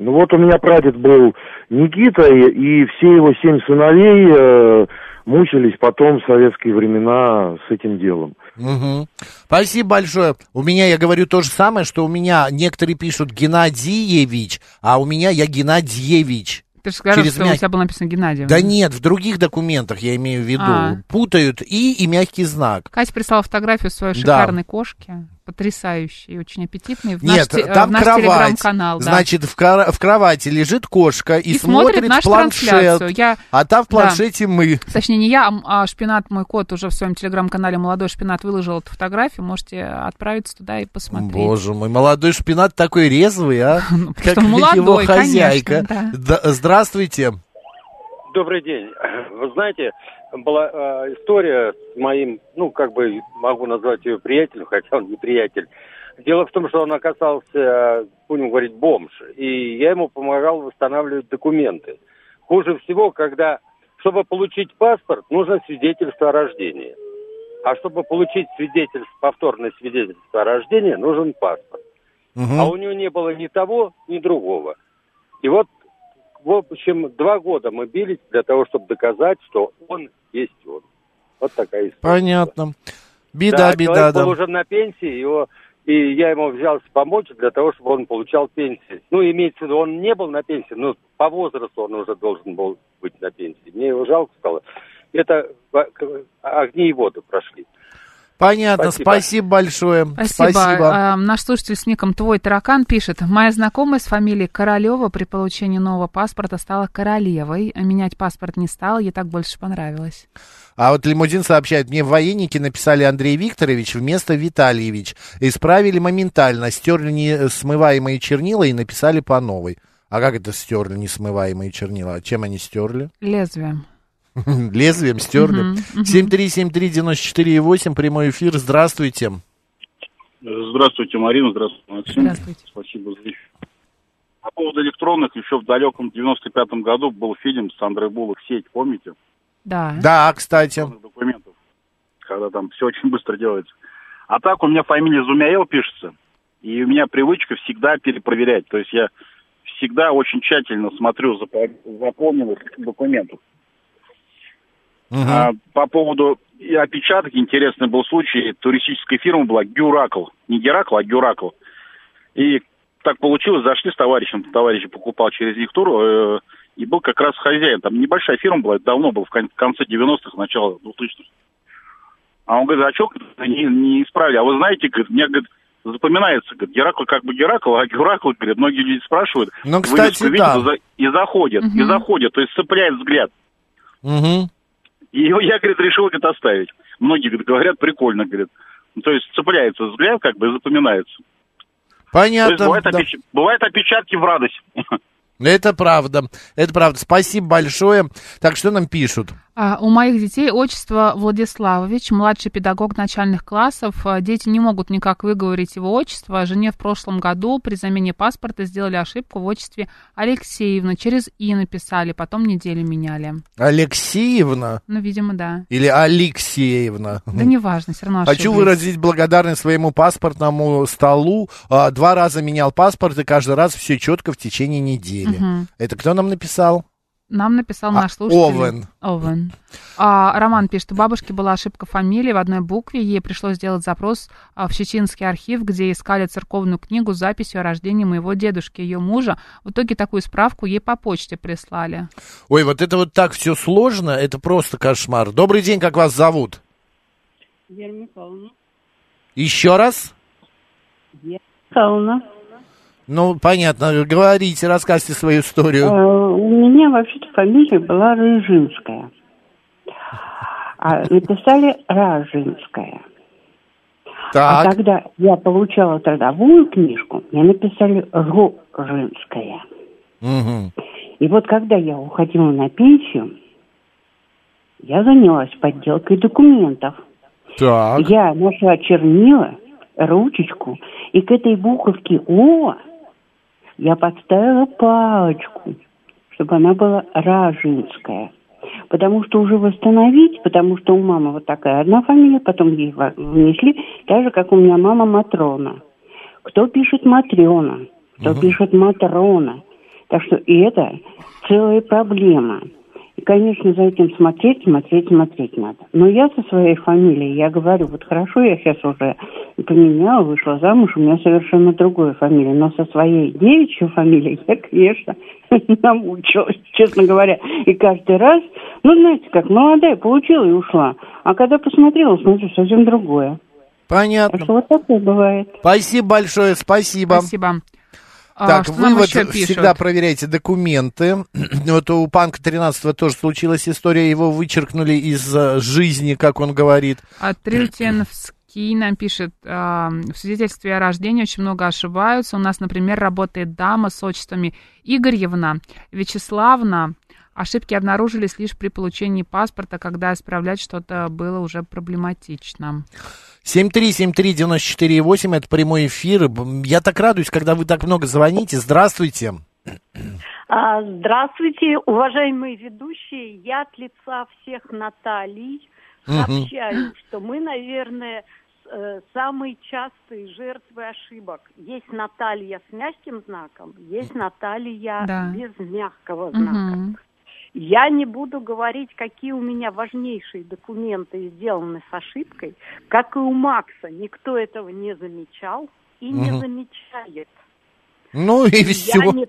Ну вот у меня прадед был Никита, и, и все его семь сыновей э, мучились потом в советские времена с этим делом. Мгм. Спасибо большое. У меня, я говорю то же самое, что у меня некоторые пишут Геннадьевич, а у меня я Геннадьевич. Ты же сказал, Через что мяг- у тебя было написано Геннадий. Да нет, в других документах я имею в виду. А. Путают и и мягкий знак. Катя прислала фотографию своей Да. шикарной кошки, потрясающей, очень аппетитной, в Нет, наш, там в наш кровать. телеграм-канал. да. Значит, в, кра- в кровати лежит кошка и, И смотрит нашу планшет. трансляцию. Я- А там в Да. планшете мы. Точнее, не я, а Шпинат, мой кот, уже в своем телеграм-канале «Молодой Шпинат» выложил эту фотографию. Можете отправиться туда и посмотреть. Боже мой, молодой шпинат такой резвый, а? как что молодой, его хозяйка. Да, здравствуйте. Добрый день. Вы знаете, была э, история с моим, ну, как бы могу назвать ее приятелем, хотя он не приятель. Дело в том, что он оказался, будем говорить, бомж, и я ему помогал восстанавливать документы. Хуже всего, когда, чтобы получить паспорт, нужно свидетельство о рождении. А чтобы получить свидетельство, повторное свидетельство о рождении, нужен паспорт. А у него не было ни того, ни другого. И вот, в общем, два года мы бились для того, чтобы доказать, что он есть он. Вот такая история. Понятно. Беда, да, беда, человек да. был уже на пенсии, его, и я ему взялся помочь для того, чтобы он получал пенсию. Ну, имеется в виду, он не был на пенсии, но по возрасту он уже должен был быть на пенсии. Мне его жалко стало. Это а, огни и воды прошли. Понятно, Спасибо. спасибо, большое. Спасибо. А, наш слушатель с ником «Твой таракан» пишет. Моя знакомая с фамилией Королева при получении нового паспорта стала королевой. а Менять паспорт не стала, ей так больше понравилось. А вот Лимузин сообщает, мне в военнике написали Андрей Викторович вместо Витальевич. Исправили моментально, стерли несмываемые чернила и написали по новой. А как это стерли несмываемые чернила? А Чем они стерли? Лезвием. Лезвием стерли. 7373948, прямой эфир. Здравствуйте. Здравствуйте, Марина, здравствуйте, Максим. Здравствуйте. Спасибо за эфир. По поводу электронных, еще в далеком 95-м году был фильм с Андрей Буллок «Сеть», помните? Да. Да, кстати. Документов, когда там все очень быстро делается. А так у меня фамилия Зумяел пишется, и у меня привычка всегда перепроверять. То есть я всегда очень тщательно смотрю запо- заполненных документов. А, по поводу и опечаток, интересный был случай. Туристическая фирма была Гюракл. Не Геракл, а Гюракл. И так получилось, зашли с товарищем, товарищ покупал через них тур, э, и был как раз хозяин. Там небольшая фирма была, это давно было, в кон- конце 90-х, начало 2000-х. А он говорит, а что не, не исправили? А вы знаете, говорит, мне, говорит, запоминается, говорит, Геракл как бы Геракл, а Геракл, говорит, многие люди спрашивают, Ну, кстати, вывеску видят да. и за- и заходят, и Мгм. заходят, то есть цепляет взгляд. Мгм. И его я, говорит, решил, говорит, оставить. Многие, говорит, говорят, прикольно, говорит. Ну, то есть цепляется взгляд, как бы, запоминается. Понятно. то есть бывают, да. опеч- бывают опечатки в радость. Это правда. Это правда. Спасибо большое. Так, что нам пишут? А, У моих детей отчество Владиславович, младший педагог начальных классов. А, Дети не могут никак выговорить его отчество. Жене в прошлом году при замене паспорта сделали ошибку в отчестве Алексеевна. Через «и» написали, потом неделю меняли. Алексеевна? Ну, видимо, да. Или Алексеевна? Да неважно, все равно Хочу ошиблись. выразить благодарность своему паспортному столу. А, Два раза менял паспорт, и каждый раз все четко в течение недели. Мгм. Это кто нам написал? Нам написал А, наш слушатель. Овен. Овен. А, Роман пишет, у бабушки была ошибка фамилии в одной букве. Ей пришлось сделать запрос а, в Чеченский архив, где искали церковную книгу с записью о рождении моего дедушки, ее мужа. В итоге такую справку ей по почте прислали. Ой, вот это вот так все сложно, это просто кошмар. Добрый день, как вас зовут? Вера Михайловна. Еще раз? Вера Михайловна. Ну, понятно, говорите, рассказывайте свою историю. Э, У меня вообще-то фамилия была Рыжинская. А написали Ражинская. Так. А когда я получала трудовую книжку, мне написали Рожинская. Мгм. И вот когда я уходила на пенсию, я занялась подделкой документов. Так. Я нашла чернила, ручечку, и к этой буковке О я подставила палочку, чтобы она была ражинская. Потому что уже восстановить, потому что у мамы вот такая одна фамилия, потом ей внесли, так же, как у меня мама Матрона. Кто пишет Матрена, кто пишет Матрона. Так что и это целая проблема. И, конечно, за этим смотреть, смотреть, смотреть надо. Но я со своей фамилией, я говорю, вот хорошо, я сейчас уже поменяла, вышла замуж, у меня совершенно другая фамилия. Но со своей девичьей фамилией я, конечно, намучилась, честно говоря. И каждый раз, ну, знаете, как молодая, получила и ушла. А когда посмотрела, смотрю, совсем другое. Понятно. Так что вот такое бывает. Спасибо большое, спасибо. Спасибо. А, Так, что вывод, всегда проверяйте документы. Вот у Панка 13 тоже случилась история, его вычеркнули из э, жизни, как он говорит. А нам пишет, а, в свидетельстве о рождении очень много ошибаются. У нас, например, работает дама с отчествами Игоревна, Вячеславна. Ошибки обнаружились лишь при получении паспорта, когда исправлять что-то было уже проблематично. 7373948, это прямой эфир. Я так радуюсь, когда вы так много звоните. Здравствуйте. А, Здравствуйте, уважаемые ведущие. Я от лица всех Наталий сообщаю, что мы, наверное, с- э, самые частые жертвы ошибок. Есть Наталья с мягким знаком, есть Наталья Да. без мягкого знака. Мгм. Я не буду говорить, какие у меня важнейшие документы сделаны с ошибкой. Как и у Макса, никто этого не замечал и не Мгм. замечает. Ну и все. Я не,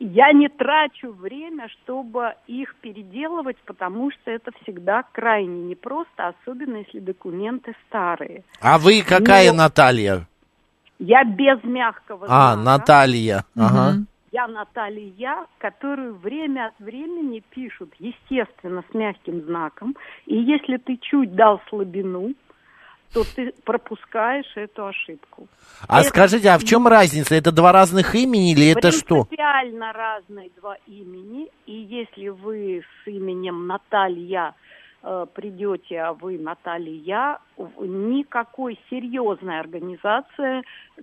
я не трачу время, чтобы их переделывать, потому что это всегда крайне непросто, особенно если документы старые. А вы какая Ну, Наталья? Я без мягкого А, знака. Наталья. Ага. Я Наталья, которую время от времени пишут, естественно, с мягким знаком. И если ты чуть дал слабину, то ты пропускаешь эту ошибку. А Это скажите, а в чем разница? Это два разных имени или это что? Принципиально разные два имени. И если вы с именем Наталья э, придете, а вы Наталья, в- никакой серьезной организация,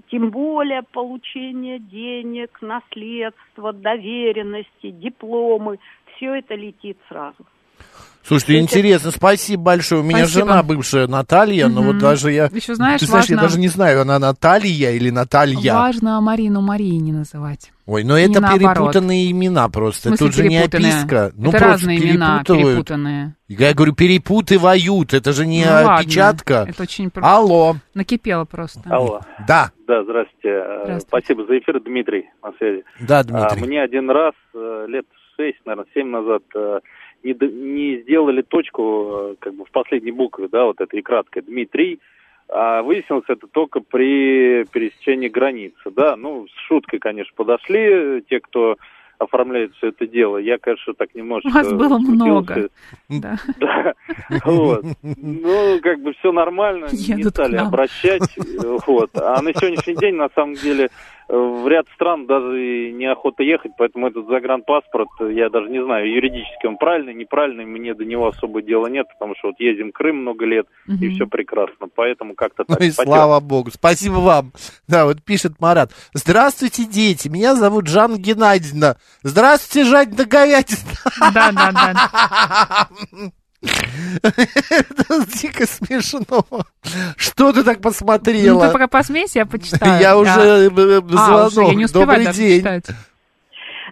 тем более получение денег, наследства, доверенности, дипломы, все это летит сразу. Слушайте, Это- интересно, спасибо большое. У меня Спасибо. жена бывшая Наталья, но вот даже я... Еще знаешь, Ты знаешь, я важно- даже не знаю, она Наталья или Наталья. Важно Марину Марии не называть. Ой, но это наоборот. перепутанные имена В просто. смысле Тут же не описка. Ну, это просто разные имена, перепутанные. Я говорю, перепутывают. Это же не Ну, ладно. опечатка. Это очень... про- Алло. Накипело просто. Алло. Да. Да, здравствуйте. Э, Здравствуйте. Спасибо за эфир, Дмитрий, на связи. Да, А, Дмитрий. мне один раз, э, лет шесть, наверное, семь назад, э, не, не сделали точку как бы в последней букве, да, вот этой краткой Дмитрий, а выяснилось это только при пересечении границы, да, ну, с шуткой, конечно, подошли те, кто оформляет все это дело. Я, конечно, так немножко... Вас было смутился. много. Да. Да, вот. Ну, как бы все нормально, не Едут стали обращать, вот. А на сегодняшний день, на самом деле, в ряд стран даже и неохота ехать, поэтому этот загранпаспорт, я даже не знаю, юридически он правильный, неправильный, мне до него особо дела нет, потому что вот ездим в Крым много лет, и Мгм. все прекрасно, поэтому как-то Ну так. и Спасибо. слава богу. Спасибо вам. Да, вот пишет Марат. Здравствуйте, дети. Меня зовут Жанна Геннадьевна. Здравствуйте, Жанна Говядина. Да, да, да. Это дико смешно. Что ты так Ну, посмотрела? ты пока посмейся, я почитаю. Я уже э, э, А, звонок. Добрый день.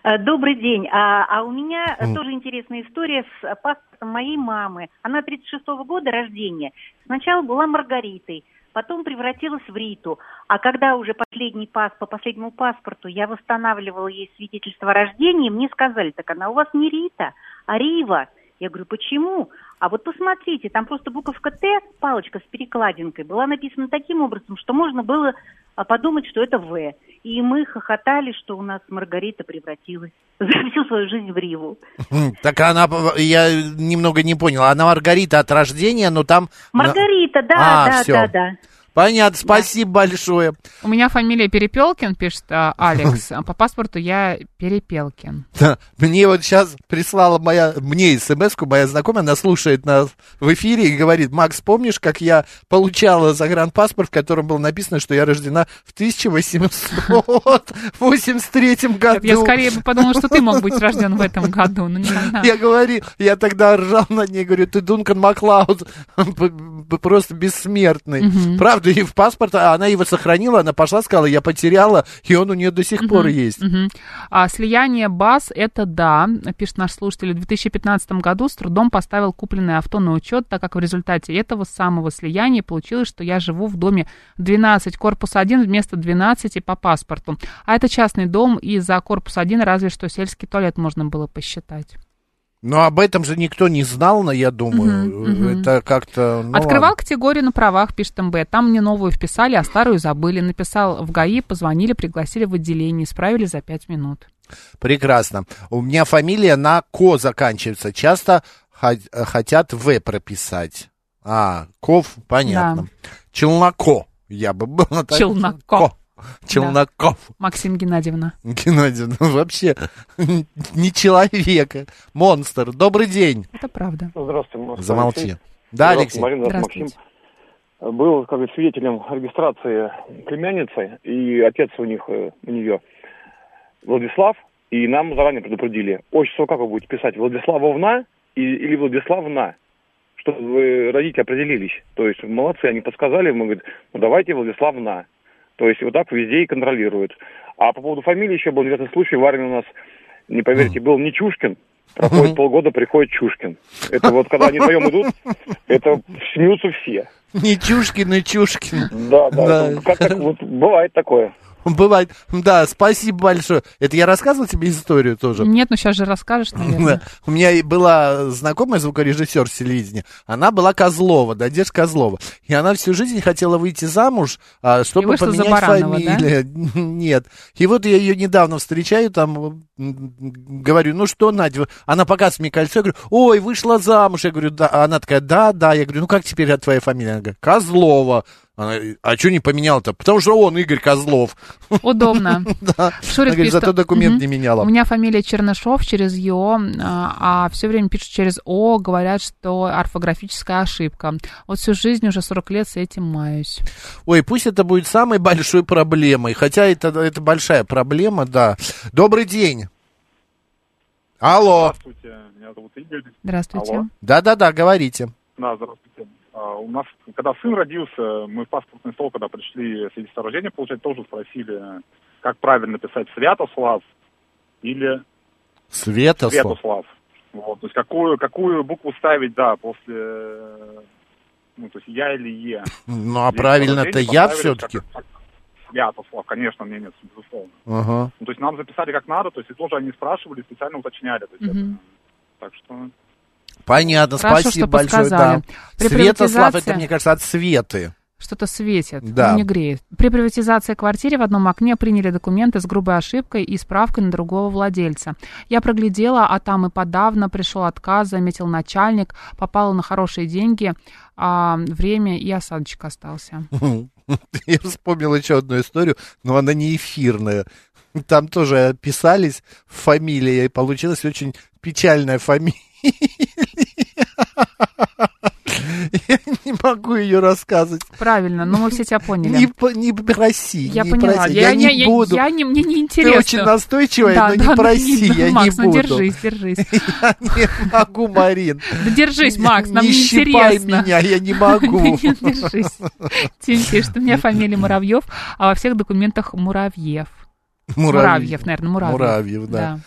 Э, Добрый день. А, а у меня тоже интересная история с паспортом моей мамы. Она 36-го года рождения. Сначала была Маргаритой, потом превратилась в Риту. А когда уже последний пас, по последнему паспорту я восстанавливала ей свидетельство о рождении, мне сказали, так она у вас не Рита, а Рива. Я говорю, почему? А вот посмотрите, там просто буковка Т, палочка с перекладинкой, была написана таким образом, что можно было а, подумать, что это В. И мы хохотали, что у нас Маргарита превратилась за всю свою жизнь в Риву. М, Так она, я немного не понял. Она Маргарита от рождения, но там... Маргарита, да, А, да, всё. да, да. Понятно, спасибо большое. У меня фамилия Перепелкин, пишет а, Алекс. По паспорту я Перепелкин. Да, мне вот сейчас прислала моя, мне смс моя знакомая, она слушает нас в эфире и говорит, Макс, помнишь, как я получала загранпаспорт, в котором было написано, что я рождена в 1883 году? Я скорее бы подумала, что ты мог быть рожден в этом году, но не она. Я говорю, я тогда ржал над ней, говорю, ты Дункан Маклауд, просто бессмертный. Правда, и в паспорт, а она его сохранила, она пошла, сказала, я потеряла, и он у нее до сих пор есть. А, слияние БАС – это да, пишет наш слушатель. В 2015 году с трудом поставил купленное авто на учет, так как в результате этого самого слияния получилось, что я живу в доме 12, корпус 1 вместо 12 по паспорту. А это частный дом, и за корпус 1 разве что сельский туалет можно было посчитать. Но об этом же никто не знал, но я думаю, Мгм, мгм. это как-то... ну, Открывал ладно. категорию на правах, пишет МБ. Там мне новую вписали, а старую забыли. Написал в ГАИ, позвонили, пригласили в отделение, исправили за пять минут. Прекрасно. У меня фамилия на Ко заканчивается. Часто хо- хотят В прописать. А, Ков, понятно. Челноко. Я бы был Челноко. Ко. Челноков. Максим Геннадьевна. Геннадьевна, ну, вообще не человека, монстр. Добрый день. Это правда. Здравствуйте, Москва, Замолчи. Алексей. Да, Алексей. Марина, здравствуйте, Максим. Был как бы свидетелем регистрации племянницы, и отец у них, э, у нее Владислав, и нам заранее предупредили. Отчество как вы будете писать, Владиславовна или Владиславна? Чтобы вы, родители определились. То есть молодцы, они подсказали, мы говорим, ну давайте Владиславна. То есть вот так везде и контролируют. А по поводу фамилии еще был интересный случай. В армии у нас, не поверите, был не Чушкин, проходит полгода, приходит Чушкин. Это вот когда они вдвоем идут, это смеются все. Не Чушкин и Чушкин. Да, да, это как так вот бывает такое. Бывает. Да, спасибо большое. Это я рассказывал тебе историю тоже? Нет, ну сейчас же расскажешь, наверное. Да. У меня была знакомая звукорежиссер с телевидения. Она была Козлова, Надежда Козлова. И она всю жизнь хотела выйти замуж, а, чтобы поменять Баранова, да? фамилию. Нет. И вот я ее недавно встречаю, там говорю, ну что, Надя, она показывает мне кольцо, я говорю, ой, вышла замуж. Я говорю, да. А Она такая, да, да. Я говорю, ну как теперь твоя фамилия? Она говорит, Козлова. Она, а что не поменял-то? Потому что он Игорь Козлов. Удобно. Да. Шурик Она говорит, зато документ не меняла. У меня фамилия Чернышов через Ё, а, а все время пишут через О, говорят, что орфографическая ошибка. Вот всю жизнь, уже 40 лет с этим маюсь. Ой, пусть это будет самой большой проблемой. Хотя это, это большая проблема, да. Добрый день. Алло. Здравствуйте, меня зовут Игорь. Здравствуйте. Алло. Да-да-да, говорите. Да, здравствуйте. А, У нас, когда сын родился, мы в паспортный стол, когда пришли свидетельство о рождении получать, тоже спросили, как правильно писать Святослав или Светослав. Святослав. Вот, то есть какую, какую букву ставить, да, после, ну, то есть я или е. Ну, а правильно-то я все-таки. как- как Святослав, конечно, мне нет, безусловно. Ага. Ну, то есть нам записали как надо, то есть и тоже они спрашивали, специально уточняли. То есть это- Мгм. так что... Понятно, Хорошо, спасибо большое. подсказали. Да. При Светослав, приватизации- это, мне кажется, от Светы. Что-то светит, Да. не греет. При приватизации квартиры в одном окне приняли документы с грубой ошибкой и справкой на другого владельца. Я проглядела, а там и подавно пришел отказ, заметил начальник, попала на хорошие деньги, а время и осадочек остался. Я вспомнил еще одну историю, но она не эфирная. Там тоже писались фамилия, и получилась очень печальная фамилия. Я не могу ее рассказывать. Правильно, но мы все тебя поняли. Не, по- не проси, Я не поняла. проси. Я, Я, не я- буду. я не, мне не Ты интересно. очень настойчивая, Да, но да, не ну, проси, я Макс, не ну буду. держись, держись. Я не могу, Марин. Да держись, Макс, нам не не интересно. меня, я не могу. Держись. Тим пишет, у меня фамилия Муравьев, а во всех документах Муравьев. Муравьев, наверное, Муравьев. Муравьев, да.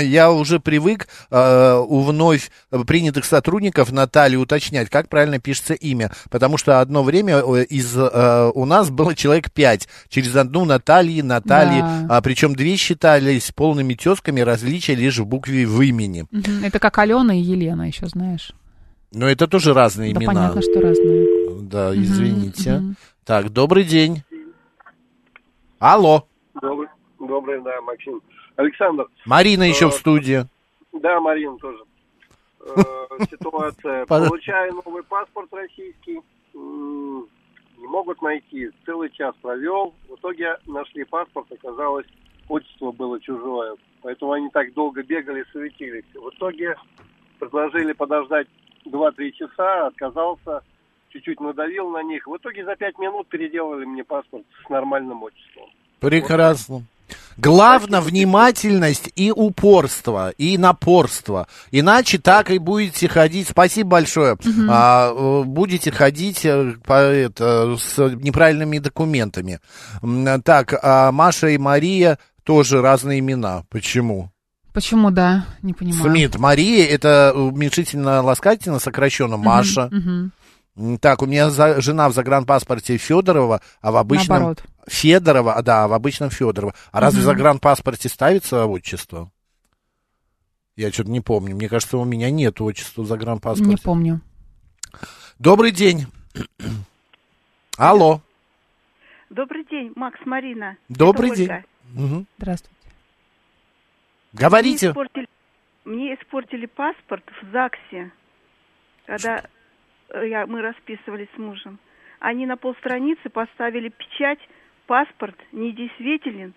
Я уже привык э, у вновь принятых сотрудников Натальи уточнять, как правильно пишется имя. Потому что одно время э, из, э, у нас было человек пять. Через одну Натальи, Натальи. Да. А, причем две считались полными тезками, различия лишь в букве в имени. Это как Алена и Елена, еще знаешь. Но это тоже разные Да имена. понятно, что разные. Да, извините. мгм. Так, добрый день. Алло. Добрый, да, Максим. Александр. Марина еще э, в студии. Да, Марина тоже. Э, Ситуация. Получаю новый паспорт российский. Не могут найти. Целый час провел. В итоге нашли паспорт, оказалось, отчество было чужое. Поэтому они так долго бегали, суетились. В итоге предложили подождать 2-3 часа, отказался, чуть-чуть надавил на них. В итоге за 5 минут переделали мне паспорт с нормальным отчеством. Прекрасно. Главное внимательность и упорство, и напорство. Иначе так и будете ходить. Спасибо большое. А, э, будете ходить э, по, это, с неправильными документами. Так, а Маша и Мария тоже разные имена. Почему? Почему, да? Не понимаю. Смит. Мария это уменьшительно ласкательно сокращенно Маша. Мгм. М, Так, у меня за- жена в загранпаспорте Федорова, а в обычном... Наоборот. Федорова, а, да, а в обычном Федорова. А разве в загранпаспорте ставится отчество? Я что-то не помню. Мне кажется, у меня нет отчества в загранпаспорте. Не помню. Добрый день. Алло. Добрый день, Макс, Марина. Добрый Это день. Мгм. Здравствуйте. Говорите. Мне испортили, мне испортили паспорт в ЗАГСе, когда э, я, мы расписывались с мужем. Они на полстраницы поставили печать «Паспорт недействителен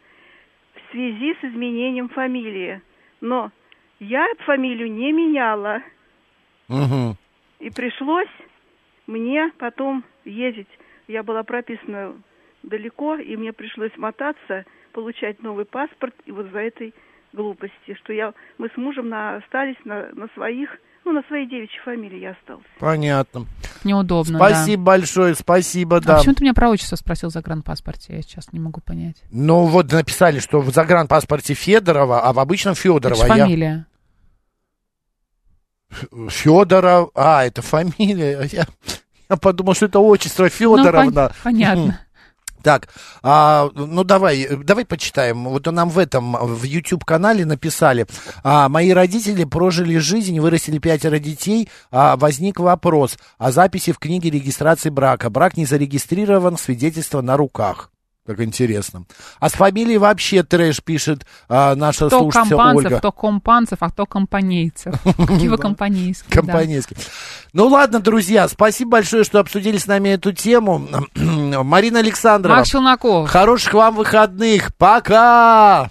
в связи с изменением фамилии». Но я фамилию не меняла. Мгм. И пришлось мне потом ездить. Я была прописана далеко, и мне пришлось мотаться, получать новый паспорт, и вот за этой глупости, что я, мы с мужем на, остались на, на своих, ну, на своей девичьей фамилии я остался. Понятно. Неудобно, Спасибо большое, спасибо, да. да. А почему ты меня про отчество спросил в загранпаспорте? Я сейчас не могу понять. Ну вот написали, что в загранпаспорте Федорова, а в обычном Это Федорова. ж фамилия. Федоров, а, это фамилия. Я, я подумал, что это отчество Федоровна. Ну, пон- понятно. Так, а, ну давай, давай почитаем. Вот нам в этом, в YouTube-канале написали. А, мои родители прожили жизнь, вырастили пятеро детей. А, возник вопрос о записи в книге регистрации брака. Брак не зарегистрирован, свидетельство на руках. Как интересно. А с фамилией вообще трэш пишет а, наша Кто слушательница компанцев, Ольга. кто компанцев, а кто компанейцев. Какие вы компанейские. да. Компанейский. Ну ладно, друзья, спасибо большое, что обсудили с нами эту тему. Марина Александрова. Макс Челноков. Хороших вам выходных. Пока!